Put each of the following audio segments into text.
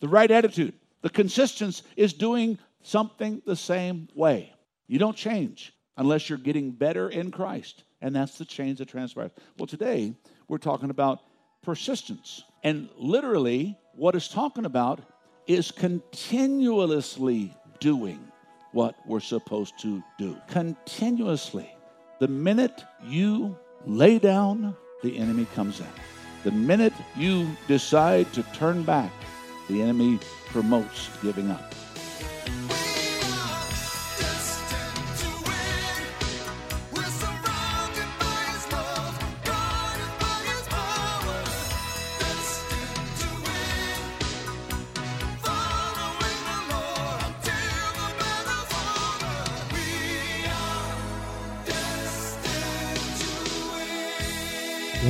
the right attitude. The consistency is doing something the same way. You don't change unless you're getting better in Christ. And that's the change that transpires. Well, today we're talking about persistence. And literally, what it's talking about is continuously doing what we're supposed to do. Continuously. The minute you lay down, the enemy comes in. The minute you decide to turn back, the enemy promotes giving up.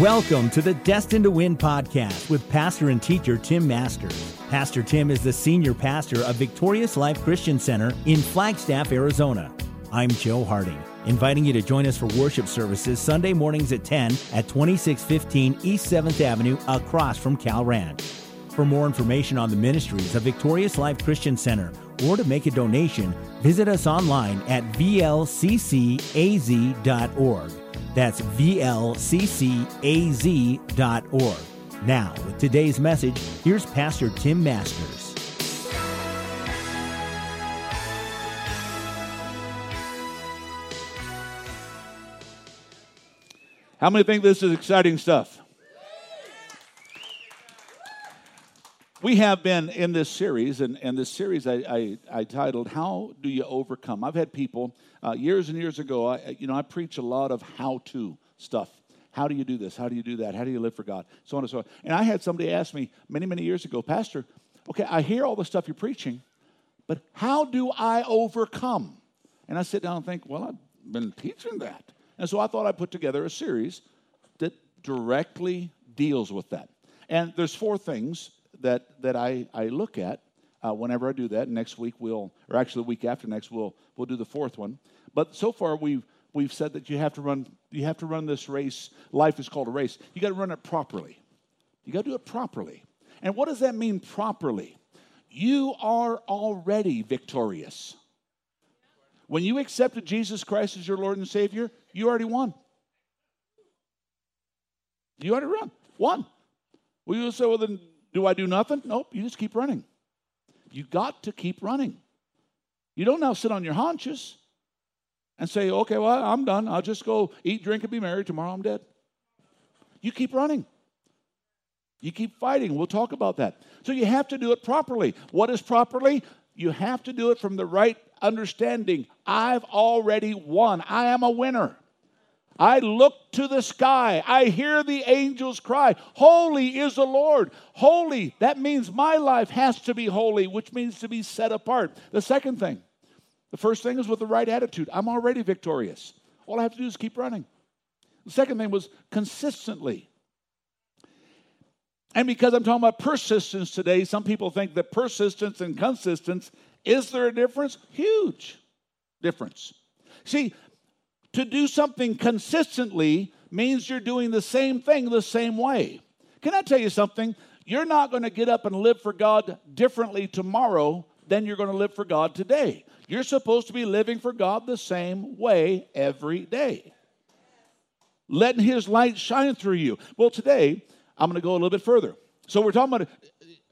Welcome to the Destined to Win podcast with pastor and teacher Tim Masters. Pastor Tim is the senior pastor of Victorious Life Christian Center in Flagstaff, Arizona. I'm Joe Harding, inviting you to join us for worship services Sunday mornings at 10 at 2615 East 7th Avenue across from Cal Ranch. For more information on the ministries of Victorious Life Christian Center or to make a donation, visit us online at vlccaz.org. That's vlccaz.org. Now, with today's message, here's Pastor Tim Masters. How many think this is exciting stuff? We have been in this series, and, and this series I, I, I titled, How Do You Overcome? I've had people uh, years and years ago, I, you know, I preach a lot of how to stuff. How do you do this? How do you do that? How do you live for God? So on and so on. And I had somebody ask me many, many years ago, Pastor, okay, I hear all the stuff you're preaching, but how do I overcome? And I sit down and think, well, I've been teaching that. And so I thought I'd put together a series that directly deals with that. And there's four things that, that I, I look at uh, whenever I do that. Next week we'll, or actually the week after next, we'll, we'll do the fourth one. But so far we've, we've said that you have to run, you have to run this race. Life is called a race. You got to run it properly. You got to do it properly. And what does that mean properly? You are already victorious. When you accepted Jesus Christ as your Lord and Savior, you already won. You already run. Won. Well, you say, well, then do I do nothing? Nope, you just keep running. You got to keep running. You don't now sit on your haunches and say, okay, well, I'm done. I'll just go eat, drink, and be merry. Tomorrow I'm dead. You keep running. You keep fighting. We'll talk about that. So you have to do it properly. What is properly? You have to do it from the right understanding. I've already won. I am a winner. I look to the sky. I hear the angels cry, Holy is the Lord. Holy, that means my life has to be holy, which means to be set apart. The second thing, the first thing is with the right attitude. I'm already victorious. All I have to do is keep running. The second thing was consistently. And because I'm talking about persistence today, some people think that persistence and consistence is there a difference? Huge difference. See, to do something consistently means you're doing the same thing the same way. Can I tell you something? You're not going to get up and live for God differently tomorrow than you're going to live for God today. You're supposed to be living for God the same way every day. Letting His light shine through you. Well, today, I'm going to go a little bit further. So, we're talking about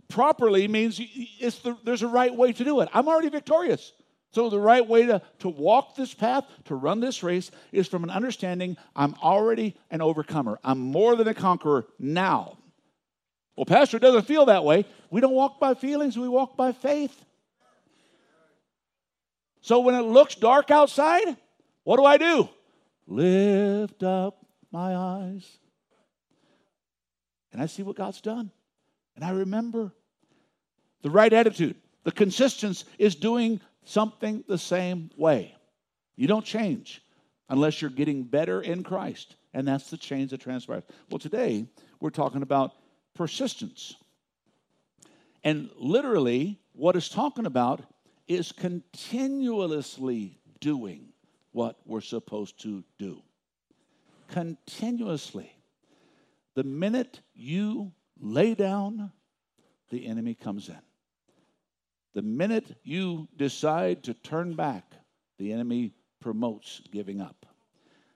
properly means it's the, there's a right way to do it. I'm already victorious. So, the right way to, to walk this path, to run this race, is from an understanding I'm already an overcomer. I'm more than a conqueror now. Well, Pastor, doesn't feel that way. We don't walk by feelings, we walk by faith. So, when it looks dark outside, what do I do? Lift up my eyes. And I see what God's done. And I remember the right attitude. The consistency is doing something the same way. You don't change unless you're getting better in Christ. And that's the change that transpires. Well, today we're talking about persistence. And literally, what it's talking about is continuously doing what we're supposed to do. Continuously. The minute you lay down, the enemy comes in. The minute you decide to turn back, the enemy promotes giving up.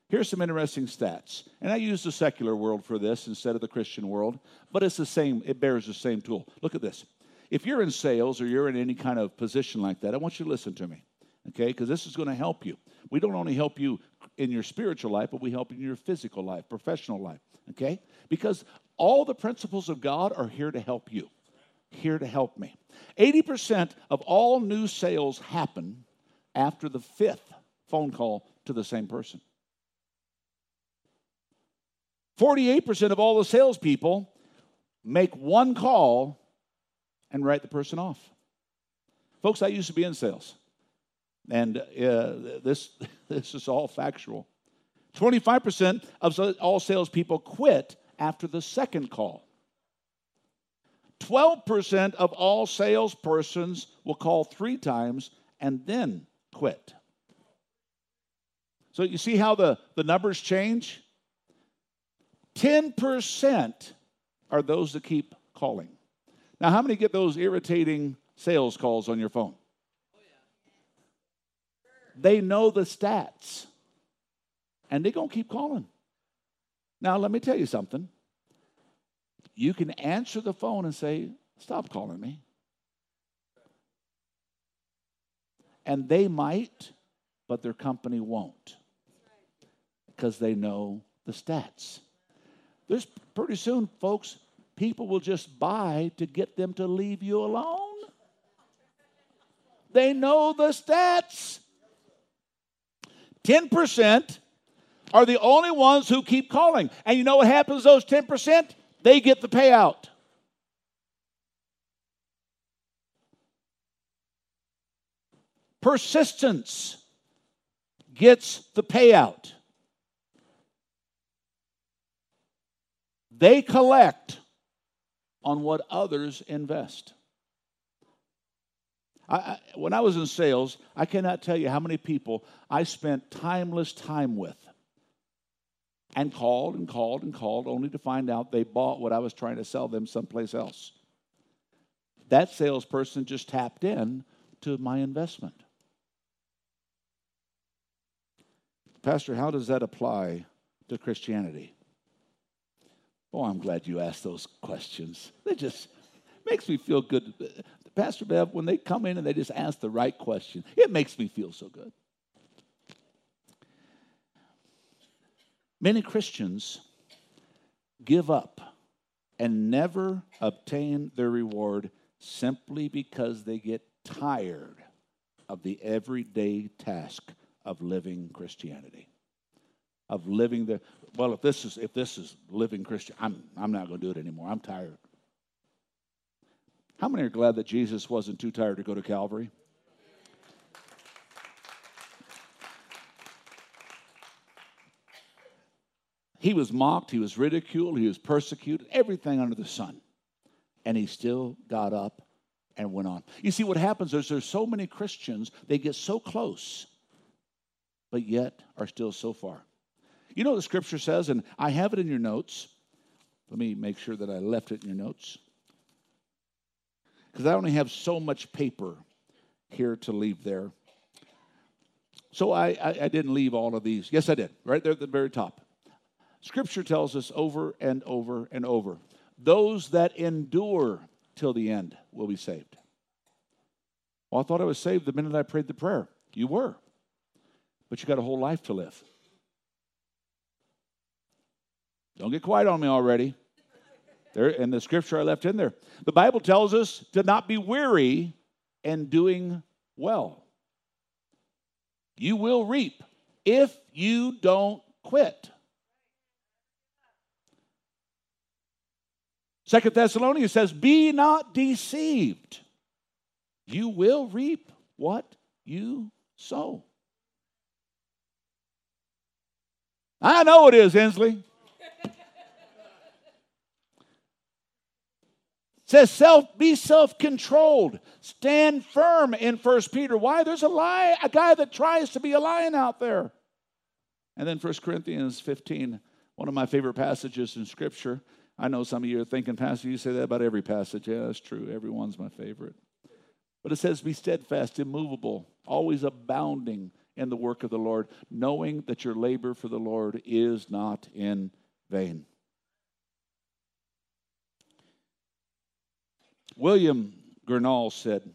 Here's some interesting stats. And I use the secular world for this instead of the Christian world, but it's the same, it bears the same tool. Look at this. If you're in sales or you're in any kind of position like that, I want you to listen to me, okay? Because this is going to help you. We don't only help you in your spiritual life, but we help in your physical life, professional life, okay? Because all the principles of God are here to help you, here to help me. 80% of all new sales happen after the fifth phone call to the same person. 48% of all the salespeople make one call and write the person off. Folks, I used to be in sales, and uh, this, this is all factual. 25% of all salespeople quit after the second call. 12% of all salespersons will call three times and then quit. So you see how the, the numbers change? 10% are those that keep calling. Now, how many get those irritating sales calls on your phone? They know the stats and they're going to keep calling. Now, let me tell you something. You can answer the phone and say, Stop calling me. And they might, but their company won't because they know the stats. There's pretty soon, folks, people will just buy to get them to leave you alone. They know the stats. 10% are the only ones who keep calling. And you know what happens those 10%? They get the payout. Persistence gets the payout. They collect on what others invest. I, when I was in sales, I cannot tell you how many people I spent timeless time with and called and called and called only to find out they bought what I was trying to sell them someplace else. That salesperson just tapped in to my investment. Pastor, how does that apply to Christianity? Oh, I'm glad you asked those questions. They just makes me feel good. Pastor Bev, when they come in and they just ask the right question, it makes me feel so good. Many Christians give up and never obtain their reward simply because they get tired of the everyday task of living Christianity. Of living the well if this is if this is living christian i'm i'm not going to do it anymore. I'm tired. How many are glad that jesus wasn't too tired to go to calvary he was mocked he was ridiculed he was persecuted everything under the sun and he still got up and went on you see what happens is there's so many christians they get so close but yet are still so far you know the scripture says, and I have it in your notes. Let me make sure that I left it in your notes. Because I only have so much paper here to leave there. So I, I, I, didn't leave all of these. Yes, I did, right there at the very top. Scripture tells us over and over and over those that endure till the end will be saved. Well, I thought I was saved the minute I prayed the prayer. You were, but you got a whole life to live. Don't get quiet on me already. There, in the scripture I left in there. The Bible tells us to not be weary in doing well. You will reap if you don't quit. Second Thessalonians says, Be not deceived. You will reap what you sow. I know it is, Hensley. says self be self-controlled stand firm in first peter why there's a lie a guy that tries to be a lion out there and then First corinthians 15 one of my favorite passages in scripture i know some of you are thinking pastor you say that about every passage yeah that's true everyone's my favorite But it says, Be steadfast, immovable, always abounding in the work of the Lord, knowing that your labor for the Lord is not in vain. William Gurnall said,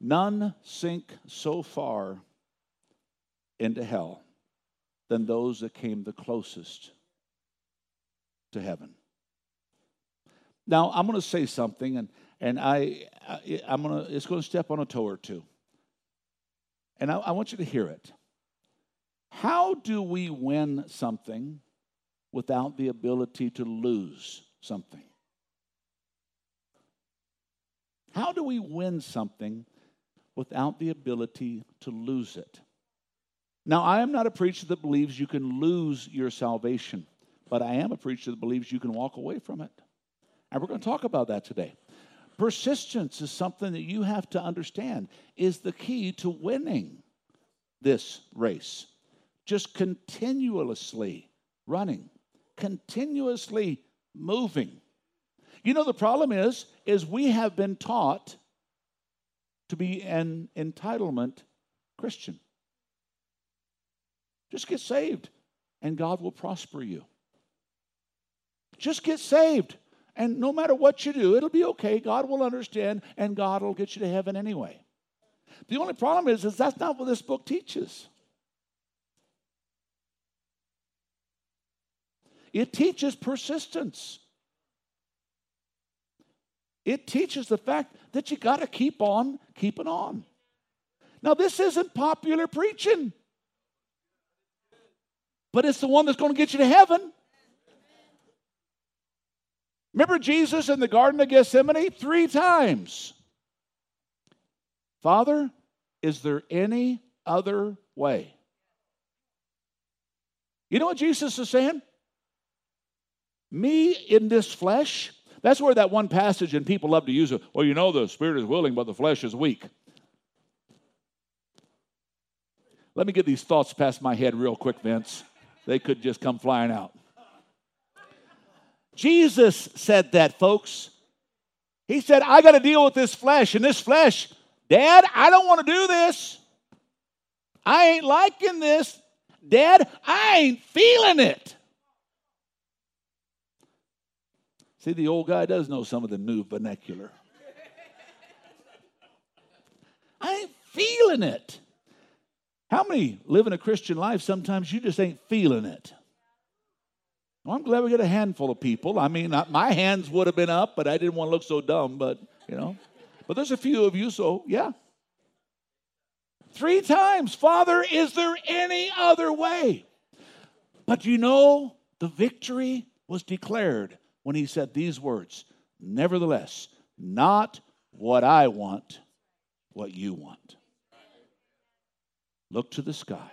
None sink so far into hell than those that came the closest to heaven. Now, I'm going to say something, and, and I, I, am going to, it's going to step on a toe or two. And I, I want you to hear it. How do we win something without the ability to lose something? How do we win something without the ability to lose it? Now, I am not a preacher that believes you can lose your salvation, but I am a preacher that believes you can walk away from it. And we're going to talk about that today. Persistence is something that you have to understand is the key to winning this race. Just continuously running, continuously moving. You know the problem is is we have been taught to be an entitlement Christian. Just get saved and God will prosper you. Just get saved and no matter what you do, it'll be okay. God will understand, and God will get you to heaven anyway. The only problem is, is that's not what this book teaches. It teaches persistence. It teaches the fact that you got to keep on keeping on. Now, this isn't popular preaching, but it's the one that's going to get you to heaven. Remember Jesus in the Garden of Gethsemane? Three times. Father, is there any other way? You know what Jesus is saying? Me in this flesh. That's where that one passage, and people love to use it. Well, you know, the spirit is willing, but the flesh is weak. Let me get these thoughts past my head real quick, Vince. They could just come flying out. Jesus said that, folks. He said, I got to deal with this flesh, and this flesh, Dad, I don't want to do this. I ain't liking this. Dad, I ain't feeling it. See, the old guy does know some of the new vernacular. I ain't feeling it. How many live in a Christian life sometimes you just ain't feeling it? Well, I'm glad we got a handful of people. I mean, my hands would have been up, but I didn't want to look so dumb, but, you know. But there's a few of you, so yeah. Three times, Father, is there any other way? But you know, the victory was declared when he said these words Nevertheless, not what I want, what you want. Look to the sky.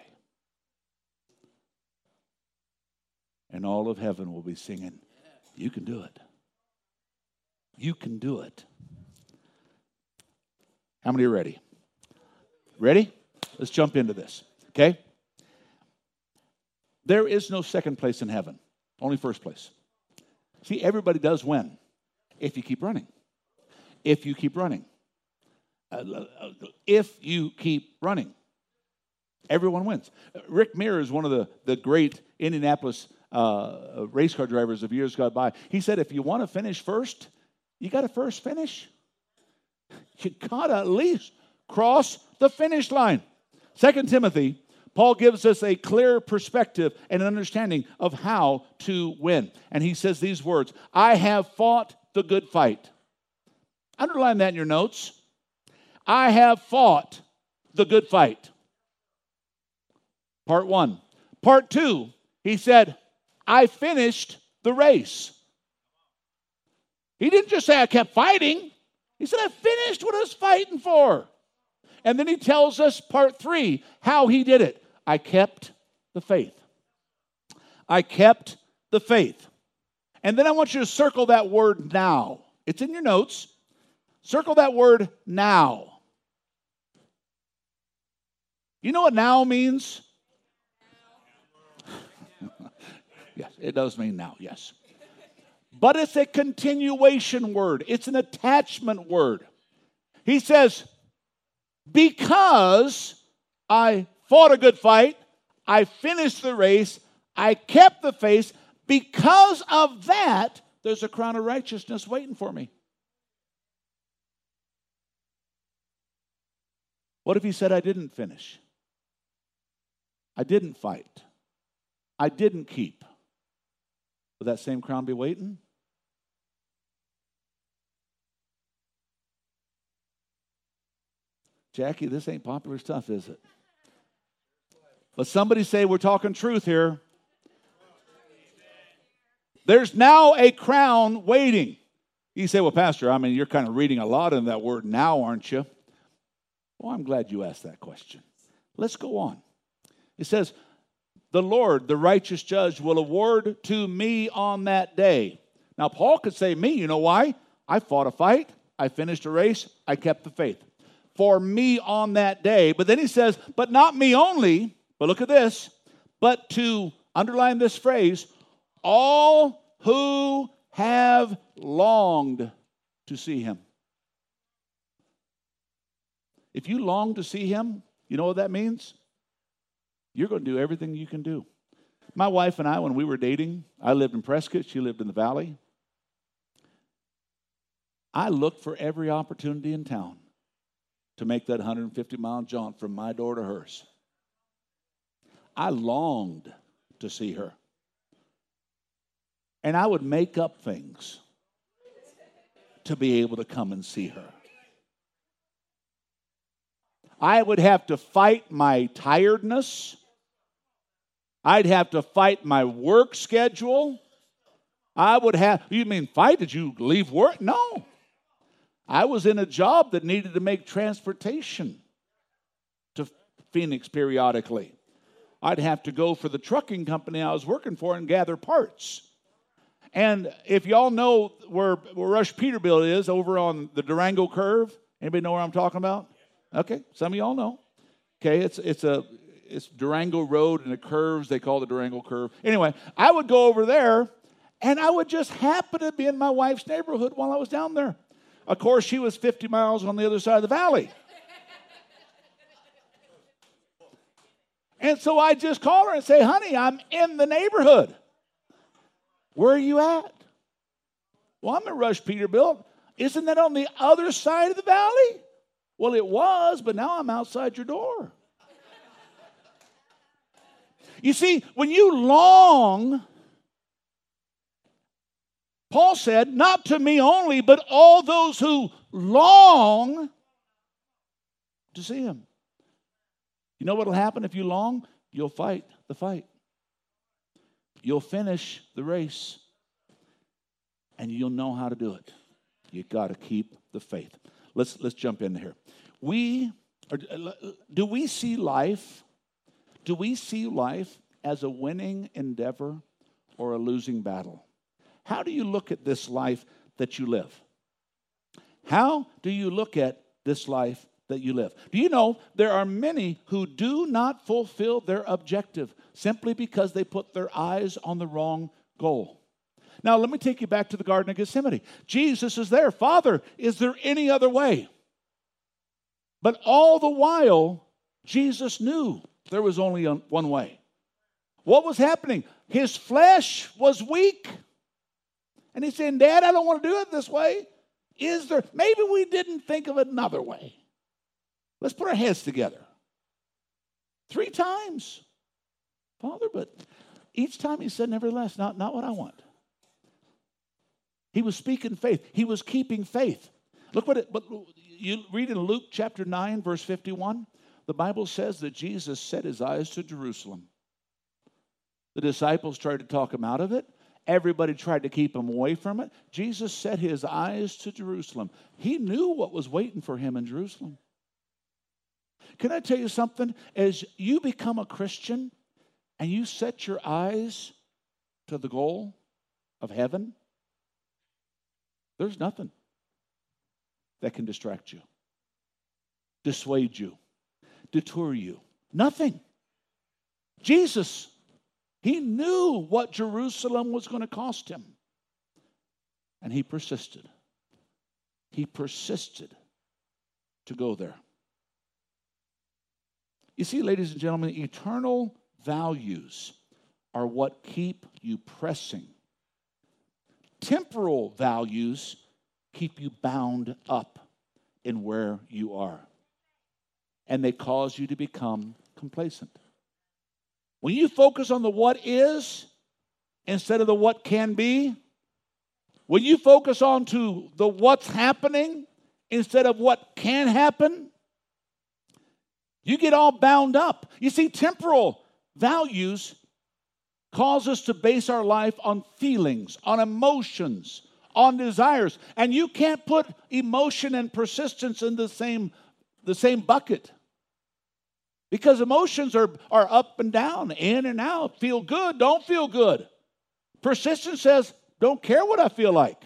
And all of heaven will be singing, You can do it. You can do it. How many are ready? Ready? Let's jump into this, okay? There is no second place in heaven, only first place. See, everybody does win if you keep running. If you keep running. Uh, if you keep running. Everyone wins. Rick Mears is one of the, the great Indianapolis uh, race car drivers of years gone by. He said, if you want to finish first, you got to first finish. You got to at least cross the finish line. Second Timothy, Paul gives us a clear perspective and an understanding of how to win. And he says these words I have fought the good fight. Underline that in your notes. I have fought the good fight. Part one. Part two, he said, I finished the race. He didn't just say, I kept fighting. He said, I finished what I was fighting for. And then he tells us, part three, how he did it. I kept the faith. I kept the faith. And then I want you to circle that word now. It's in your notes. Circle that word now. You know what now means? Yes, it does mean now, yes. But it's a continuation word, it's an attachment word. He says, because I fought a good fight, I finished the race, I kept the faith. Because of that, there's a crown of righteousness waiting for me. What if he said, I didn't finish? I didn't fight. I didn't keep. Would that same crown be waiting? Jackie, this ain't popular stuff, is it? But somebody say we're talking truth here. There's now a crown waiting. You say, well, Pastor, I mean, you're kind of reading a lot in that word now, aren't you? Well, I'm glad you asked that question. Let's go on. It says, The Lord, the righteous judge, will award to me on that day. Now, Paul could say, Me, you know why? I fought a fight, I finished a race, I kept the faith. For me on that day. But then he says, But not me only, but look at this, but to underline this phrase, all who have longed to see him. If you long to see him, you know what that means? You're going to do everything you can do. My wife and I, when we were dating, I lived in Prescott, she lived in the valley. I looked for every opportunity in town to make that 150 mile jaunt from my door to hers. I longed to see her. And I would make up things to be able to come and see her. I would have to fight my tiredness. I'd have to fight my work schedule. I would have, you mean fight? Did you leave work? No. I was in a job that needed to make transportation to Phoenix periodically. I'd have to go for the trucking company I was working for and gather parts. And if y'all know where, where Rush Peterbilt is over on the Durango curve, anybody know where I'm talking about? Okay, some of y'all know. Okay, it's it's a it's Durango Road and it curves. They call it the Durango curve. Anyway, I would go over there, and I would just happen to be in my wife's neighborhood while I was down there. Of course, she was 50 miles on the other side of the valley. and so I just call her and say, "Honey, I'm in the neighborhood. Where are you at?" Well, I'm in Rush Peterbilt. Isn't that on the other side of the valley? Well, it was, but now I'm outside your door. You see, when you long, Paul said, not to me only, but all those who long to see him. You know what will happen if you long? You'll fight the fight. You'll finish the race. And you'll know how to do it. You got to keep the faith. Let's let's jump in here we do we see life do we see life as a winning endeavor or a losing battle? How do you look at this life that you live? How do you look at this life that you live? Do you know there are many who do not fulfill their objective simply because they put their eyes on the wrong goal? Now let me take you back to the garden of gethsemane. Jesus is there. Father is there any other way? But all the while, Jesus knew there was only one way. What was happening? His flesh was weak. And he's saying, Dad, I don't want to do it this way. Is there, maybe we didn't think of another way. Let's put our heads together. Three times. Father, but each time he said, nevertheless, not, not what I want. He was speaking faith, he was keeping faith. Look what it, but you read in Luke chapter 9, verse 51, the Bible says that Jesus set his eyes to Jerusalem. The disciples tried to talk him out of it. Everybody tried to keep him away from it. Jesus set his eyes to Jerusalem. He knew what was waiting for him in Jerusalem. Can I tell you something? As you become a Christian and you set your eyes to the goal of heaven, there's nothing that can distract you, dissuade you, detour you. Nothing. Jesus, he knew what Jerusalem was going to cost him. And he persisted. He persisted to go there. You see, ladies and gentlemen, eternal values are what keep you pressing. Temporal values keep you bound up in where you are, and they cause you to become complacent. When you focus on the what is instead of the what can be, when you focus on to the what's happening instead of what can happen, you get all bound up. You see, temporal values cause us to base our life on feelings, on emotions, on desires. And you can't put emotion and persistence in the same, the same bucket. Because emotions are, are up and down, in and out, feel good, don't feel good. Persistence says, don't care what I feel like.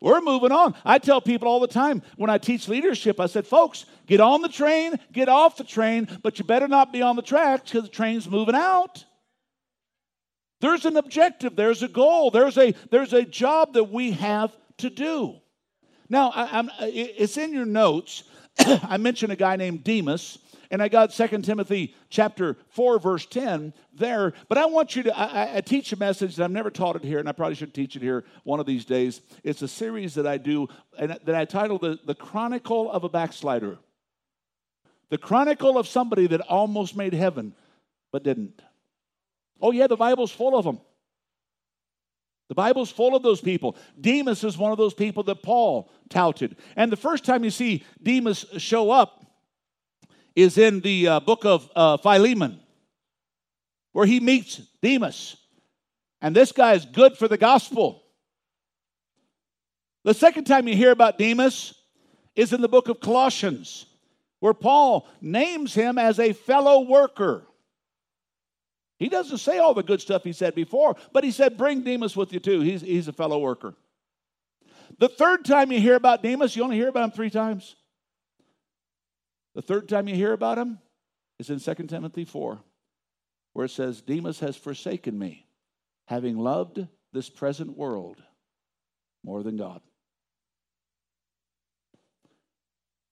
We're moving on. I tell people all the time when I teach leadership, I said, folks, get on the train, get off the train, but you better not be on the tracks because the train's moving out. There's an objective, there's a goal, there's a, there's a job that we have to do. Now, I, it's in your notes. I mentioned a guy named Demas, and I got 2 Timothy chapter 4, verse 10 there. But I want you to, I, I, teach a message that I've never taught it here, and I probably should teach it here one of these days. It's a series that I do, and that I title the, the Chronicle of a Backslider. The Chronicle of somebody that almost made heaven, but didn't. Oh, yeah, the Bible's full of them. The Bible's full of those people. Demas is one of those people that Paul touted. And the first time you see Demas show up is in the uh, book of uh, Philemon, where he meets Demas. And this guy is good for the gospel. The second time you hear about Demas is in the book of Colossians, where Paul names him as a fellow worker. He doesn't say all the good stuff he said before, but he said, Bring Demas with you too. He's, he's a fellow worker. The third time you hear about Demas, you only hear about him three times. The third time you hear about him is in 2 Timothy 4, where it says, Demas has forsaken me, having loved this present world more than God.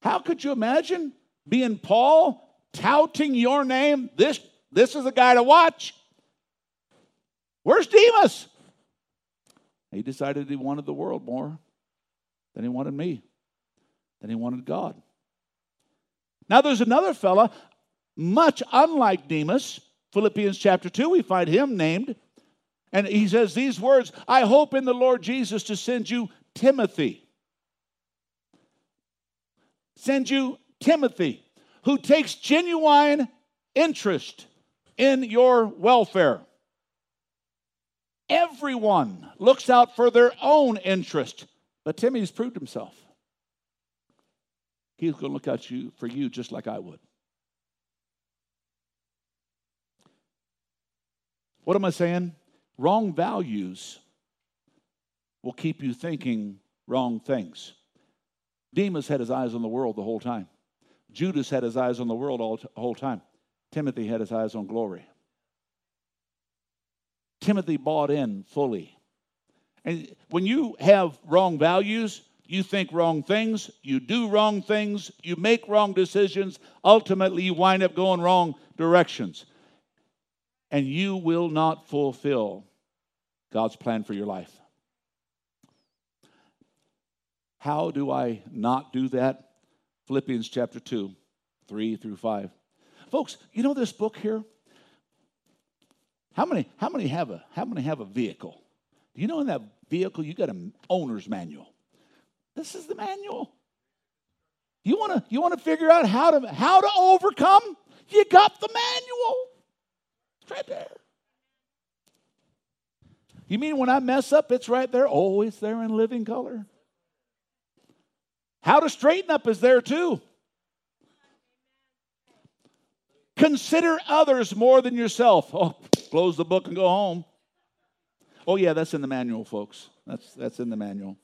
How could you imagine being Paul touting your name? This this is a guy to watch. Where's Demas? He decided he wanted the world more than he wanted me, than he wanted God. Now there's another fella, much unlike Demas. Philippians chapter 2, we find him named. And he says these words I hope in the Lord Jesus to send you Timothy. Send you Timothy, who takes genuine interest in your welfare. Everyone looks out for their own interest, but Timmy's proved himself. He's going to look at you for you just like I would. What am I saying? Wrong values will keep you thinking wrong things. Demas had his eyes on the world the whole time. Judas had his eyes on the world all the whole time. Timothy had his eyes on glory. Timothy bought in fully. And when you have wrong values, you think wrong things, you do wrong things, you make wrong decisions, ultimately you wind up going wrong directions. And you will not fulfill God's plan for your life. How do I not do that? Philippians chapter 2, 3 through 5. Folks, you know this book here? How many, how many have a how many have a vehicle? Do you know in that vehicle you got an owner's manual? This is the manual. You want to you want to figure out how to how to overcome? You got the manual. It's right there. You mean when I mess up, it's right there? Oh, there in living color. How to straighten up is there too. Consider others more than yourself. Oh, close the book and go home. Oh, yeah, that's in the manual, folks. That's, that's in the manual.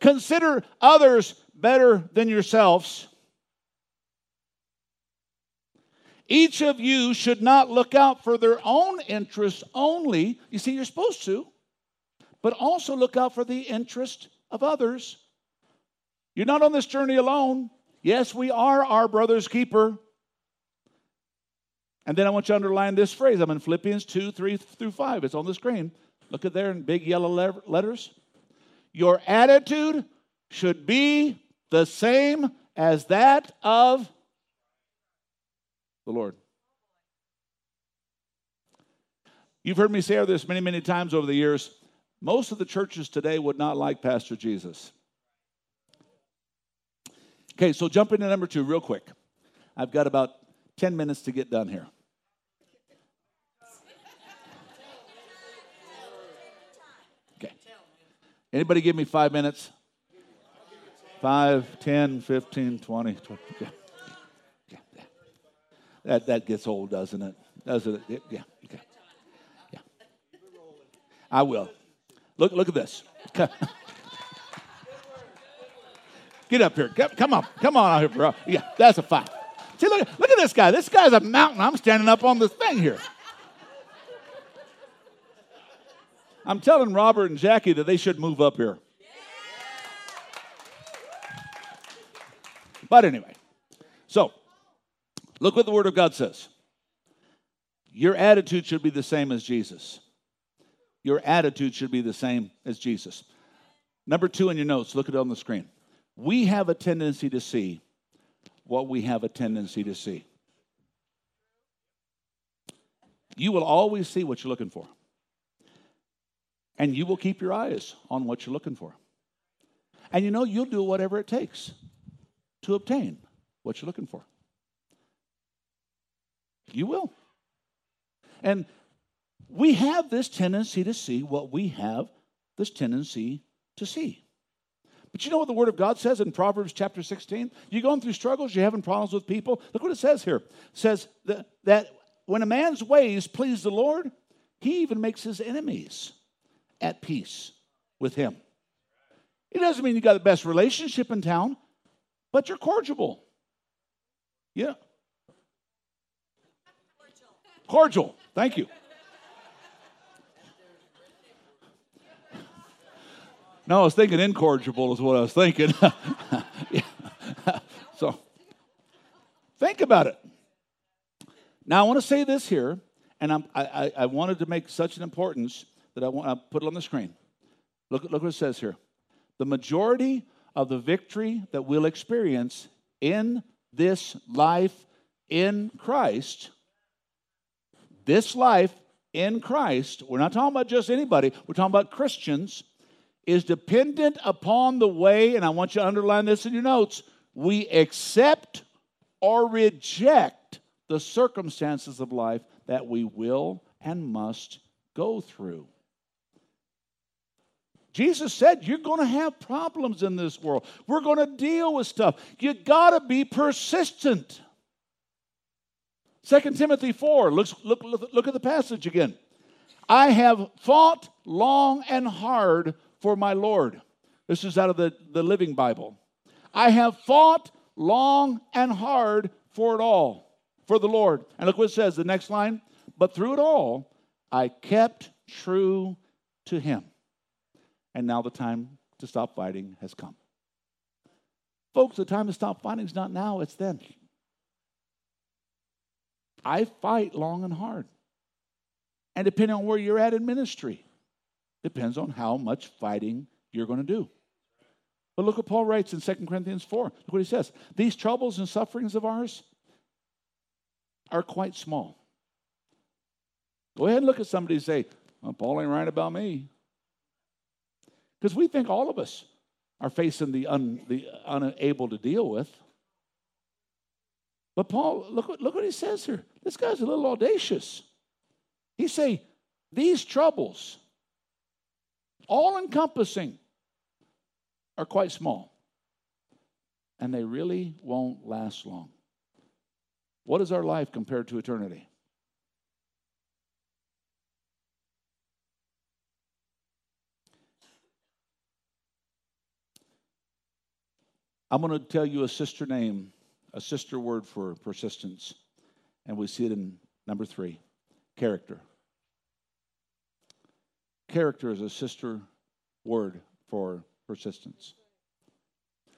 Consider others better than yourselves. Each of you should not look out for their own interests only. You see, you're supposed to, but also look out for the interest of others. You're not on this journey alone. Yes, we are our brother's keeper. And then I want you to underline this phrase. I'm in Philippians 2, 3 through 5. It's on the screen. Look at there in big yellow letters. Your attitude should be the same as that of the Lord. You've heard me say this many, many times over the years. Most of the churches today would not like Pastor Jesus. Okay, so jump into number two real quick. I've got about 10 minutes to get done here. Okay. Anybody give me five minutes? Five, ten, fifteen, twenty. 20 yeah. Yeah. That, that gets old, doesn't it? Doesn't it? Yeah. Okay. Yeah. I will. Look, look at this. Get up here. Come on. Come on out here, bro. Yeah, that's a five. See, look, look at this guy. This guy's a mountain. I'm standing up on this thing here. I'm telling Robert and Jackie that they should move up here. But anyway, so look what the Word of God says. Your attitude should be the same as Jesus. Your attitude should be the same as Jesus. Number two in your notes, look at it on the screen. We have a tendency to see what we have a tendency to see. You will always see what you're looking for. And you will keep your eyes on what you're looking for. And you know, you'll do whatever it takes to obtain what you're looking for. You will. And we have this tendency to see what we have this tendency to see. But you know what the Word of God says in Proverbs chapter 16? You're going through struggles, you're having problems with people. Look what it says here. It says that, that when a man's ways please the Lord, he even makes his enemies at peace with him. It doesn't mean you got the best relationship in town, but you're cordial. Yeah. Cordial. Thank you. No, I was thinking incorrigible is what I was thinking. so think about it. Now, I want to say this here, and I, I, I wanted to make such an importance that I want to put it on the screen. Look, look what it says here. The majority of the victory that we'll experience in this life in Christ, this life in Christ, we're not talking about just anybody, we're talking about Christians is dependent upon the way, and I want you to underline this in your notes, we accept or reject the circumstances of life that we will and must go through. Jesus said, You're going to have problems in this world. We're going to deal with stuff. You got to be persistent. 2 Timothy 4, look, look, look, at the passage again. I have fought long and hard for my Lord. This is out of the, the Living Bible. I have fought long and hard for it all, for the Lord. And look what it says, the next line. But through it all, I kept true to him. And now the time to stop fighting has come. Folks, the time to stop fighting is not now, it's then. I fight long and hard. And depending on where you're at in ministry, Depends on how much fighting you're going to do. But look what Paul writes in 2 Corinthians 4. Look what he says. These troubles and sufferings of ours are quite small. Go ahead and look at somebody and say, well, Paul ain't right about me. Because we think all of us are facing the, un, the unable to deal with. But Paul, look, look what he says here. This guy's a little audacious. He say, these troubles all encompassing, are quite small. And they really won't last long. What is our life compared to eternity? I'm going to tell you a sister name, a sister word for persistence. And we see it in number three character. Character is a sister word for persistence.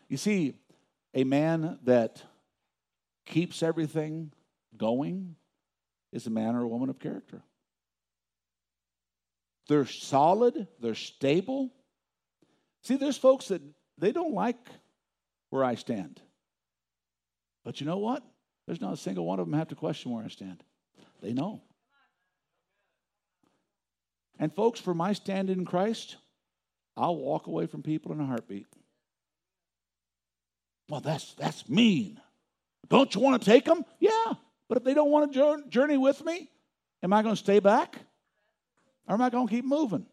You see, a man that keeps everything going is a man or a woman of character. They're solid, they're stable. See, there's folks that they don't like where I stand. But you know what? There's not a single one of them have to question where I stand. They know. And folks, for my stand in Christ, I'll walk away from people in a heartbeat. Well, that's that's mean. Don't you want to take them? Yeah. But if they don't want to journey with me, am I going to stay back? Or am I going to keep moving?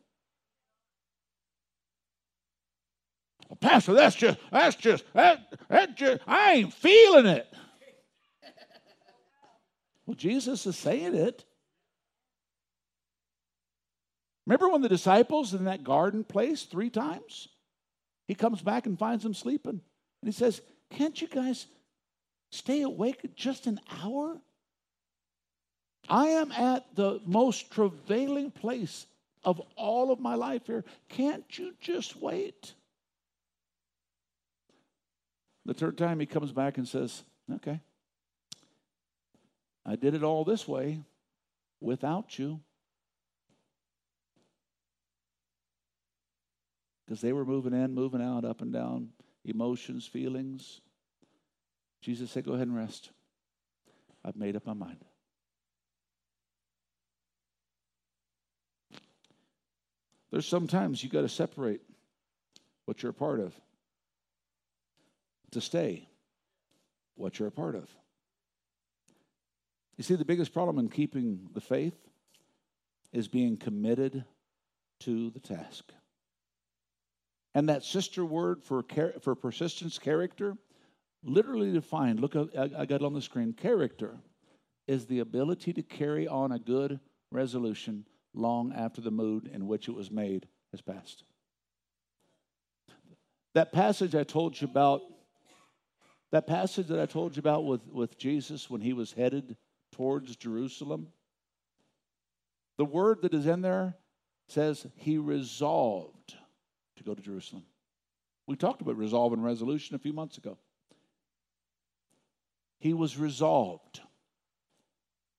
Well, Pastor, that's just, that's just, that, that just, I ain't feeling it. well, Jesus is saying it. Remember when the disciples in that garden place three times? He comes back and finds them sleeping. And he says, Can't you guys stay awake just an hour? I am at the most travailing place of all of my life here. Can't you just wait? The third time he comes back and says, Okay, I did it all this way without you. Because they were moving in, moving out, up and down, emotions, feelings. Jesus said, Go ahead and rest. I've made up my mind. There's sometimes you got to separate what you're a part of to stay what you're a part of. You see, the biggest problem in keeping the faith is being committed to the task. And that sister word for, for persistence, character, literally defined, look, I, I got it on the screen. Character is the ability to carry on a good resolution long after the mood in which it was made has passed. That passage I told you about, that passage that I told you about with, with Jesus when he was headed towards Jerusalem, the word that is in there says he resolved to go to Jerusalem. We talked about resolve and resolution a few months ago. He was resolved.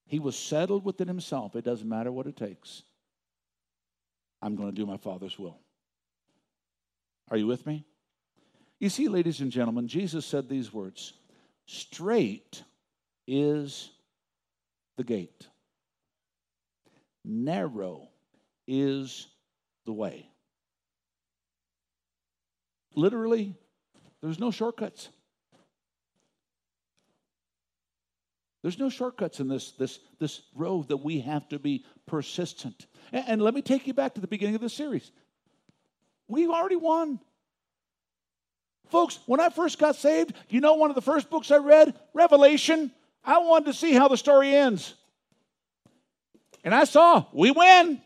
He was settled within himself. It doesn't matter what it takes. I'm going to do my Father's will. Are you with me? You see, ladies and gentlemen, Jesus said these words Straight is the gate, narrow is the way. Literally, there's no shortcuts. There's no shortcuts in this, this, this road that we have to be persistent. And, and let me take you back to the beginning of the series. We've already won. Folks, when I first got saved, you know one of the first books I read? Revelation. I wanted to see how the story ends. And I saw we win.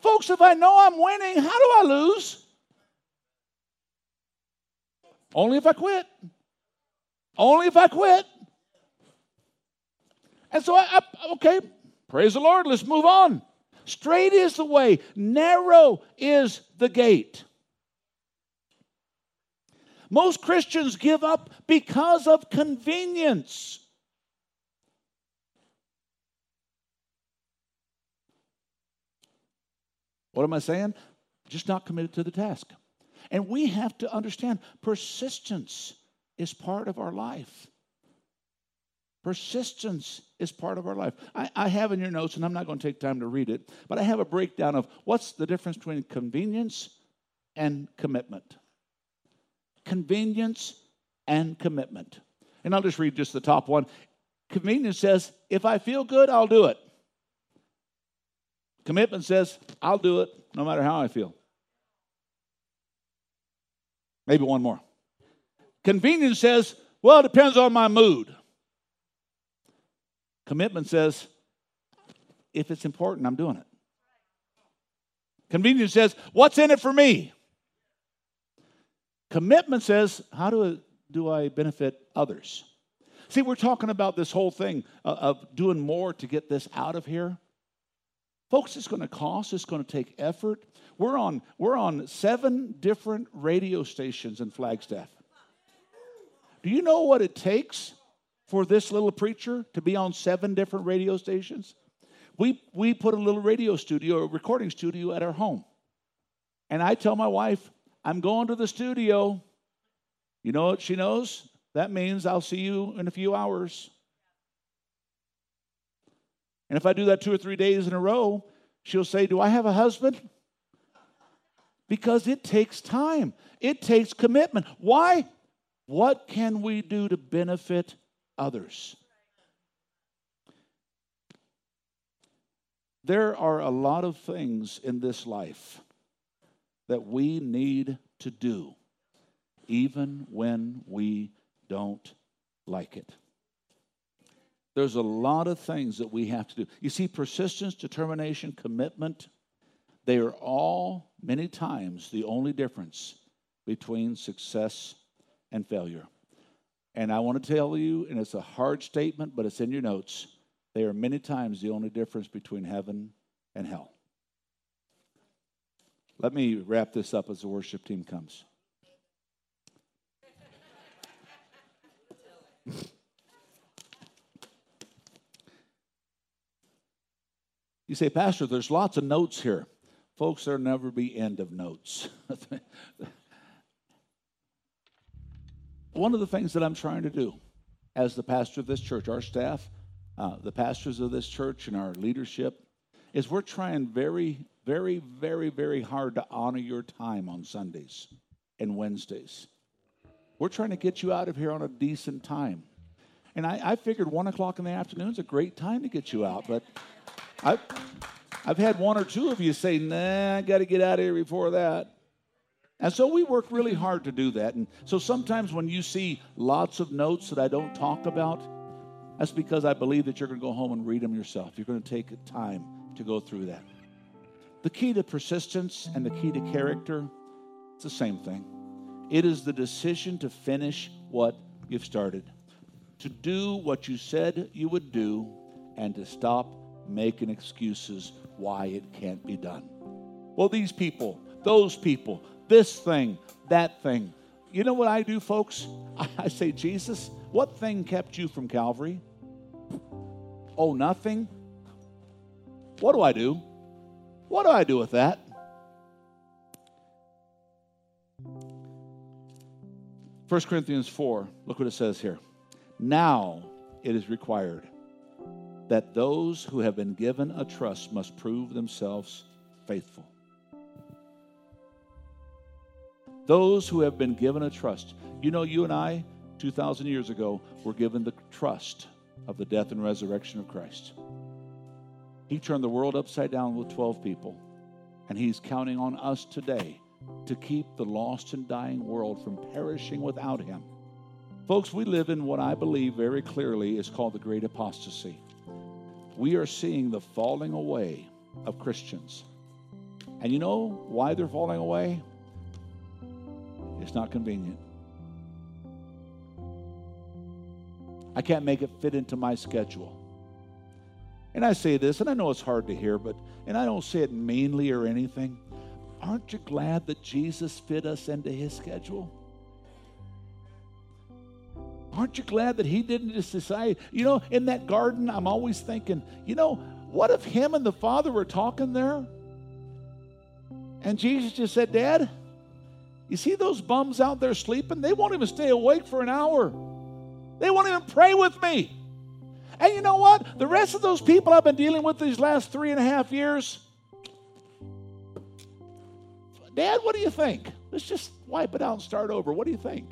Folks, if I know I'm winning, how do I lose? Only if I quit. Only if I quit. And so I, I, okay, praise the Lord, let's move on. Straight is the way, narrow is the gate. Most Christians give up because of convenience. What am I saying? Just not committed to the task. And we have to understand persistence is part of our life. Persistence is part of our life. I, I, have in your notes, and I'm not going to take time to read it, but I have a breakdown of what's the difference between convenience and commitment. Convenience and commitment. And I'll just read just the top one. Convenience says, if I feel good, I'll do it. Commitment says, I'll do it no matter how I feel. Maybe one more. Convenience says, well, it depends on my mood. Commitment says, if it's important, I'm doing it. Convenience says, what's in it for me? Commitment says, how do, do I benefit others? See, we're talking about this whole thing uh, of doing more to get this out of here. Folks, it's going to cost, it's going to take effort. We're on, we're on seven different radio stations in Flagstaff. Do you know what it takes for this little preacher to be on seven different radio stations? We, we put a little radio studio, a recording studio at our home. And I tell my wife, I'm going to the studio. You know what she knows? That means I'll see you in a few hours. And if I do that two or three days in a row, she'll say, Do I have a husband? Because it takes time, it takes commitment. Why? What can we do to benefit others? There are a lot of things in this life that we need to do, even when we don't like it. There's a lot of things that we have to do. You see, persistence, determination, commitment, they are all many times the only difference between success and failure. And I want to tell you, and it's a hard statement, but it's in your notes, they are many times the only difference between heaven and hell. Let me wrap this up as the worship team comes. You say, Pastor, there's lots of notes here. Folks, there'll never be end of notes. One of the things that I'm trying to do as the pastor of this church, our staff, uh, the pastors of this church, and our leadership, is we're trying very, very, very, very hard to honor your time on Sundays and Wednesdays. We're trying to get you out of here on a decent time. And I, I figured one o'clock in the afternoon is a great time to get you out, but I've, I've had one or two of you say, nah, I got to get out of here before that. And so we work really hard to do that. And so sometimes when you see lots of notes that I don't talk about, that's because I believe that you're going to go home and read them yourself. You're going to take time to go through that. The key to persistence and the key to character, it's the same thing. It is the decision to finish what you've started, to do what you said you would do, and to stop making excuses why it can't be done. Well, these people, those people, this thing, that thing. You know what I do, folks? I say, Jesus, what thing kept you from Calvary? Oh, nothing? What do I do? What do I do with that? First Corinthians 4, look what it says here. Now it is required that those who have been given a trust must prove themselves faithful. Those who have been given a trust. You know, you and I, 2,000 years ago, were given the trust of the death and resurrection of Christ. He turned the world upside down with 12 people, and He's counting on us today to keep the lost and dying world from perishing without Him. Folks, we live in what I believe very clearly is called the great apostasy we are seeing the falling away of Christians. And you know why they're falling away? It's not convenient. I can't make it fit into my schedule. And I say this, and I know it's hard to hear, but, and I don't say it meanly or anything. Aren't you glad that Jesus fit us into his schedule? Aren't you glad that he didn't just decide? You know, in that garden, I'm always thinking, you know, what if him and the Father were talking there? And Jesus just said, Dad, you see those bums out there sleeping? They won't even stay awake for an hour. They won't even pray with me. And you know what? The rest of those people I've been dealing with these last three and a half years, Dad, what do you think? Let's just wipe it out and start over. What do you think?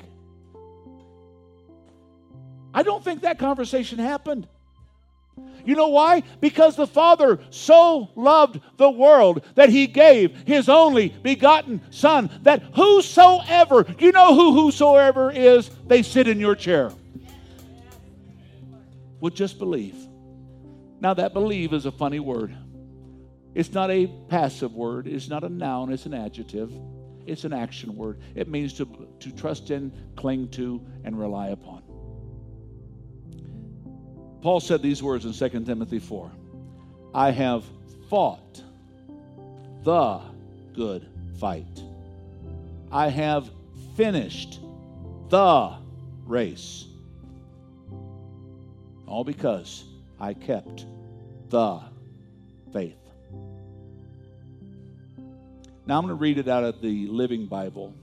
I don't think that conversation happened. You know why? Because the Father so loved the world that he gave his only begotten Son, that whosoever, you know who whosoever is, they sit in your chair, would just believe. Now, that believe is a funny word. It's not a passive word, it's not a noun, it's an adjective, it's an action word. It means to, to trust in, cling to, and rely upon. Paul said these words in 2 Timothy 4 I have fought the good fight. I have finished the race. All because I kept the faith. Now I'm going to read it out of the Living Bible,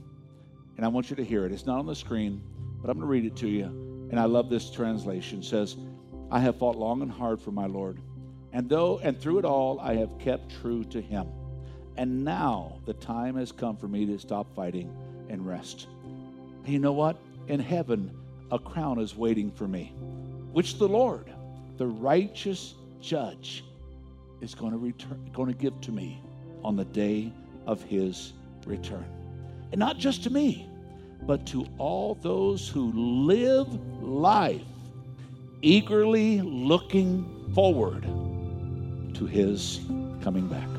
and I want you to hear it. It's not on the screen, but I'm going to read it to you. And I love this translation. It says, I have fought long and hard for my Lord, and though and through it all I have kept true to him. And now the time has come for me to stop fighting and rest. And you know what? In heaven, a crown is waiting for me, which the Lord, the righteous judge, is going to return, going to give to me on the day of his return. And not just to me, but to all those who live life eagerly looking forward to his coming back.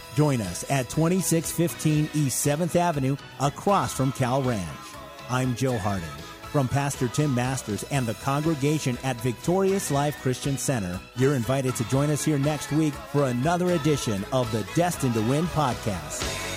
Join us at 2615 East 7th Avenue across from Cal Ranch. I'm Joe Harding. From Pastor Tim Masters and the congregation at Victorious Life Christian Center, you're invited to join us here next week for another edition of the Destined to Win podcast.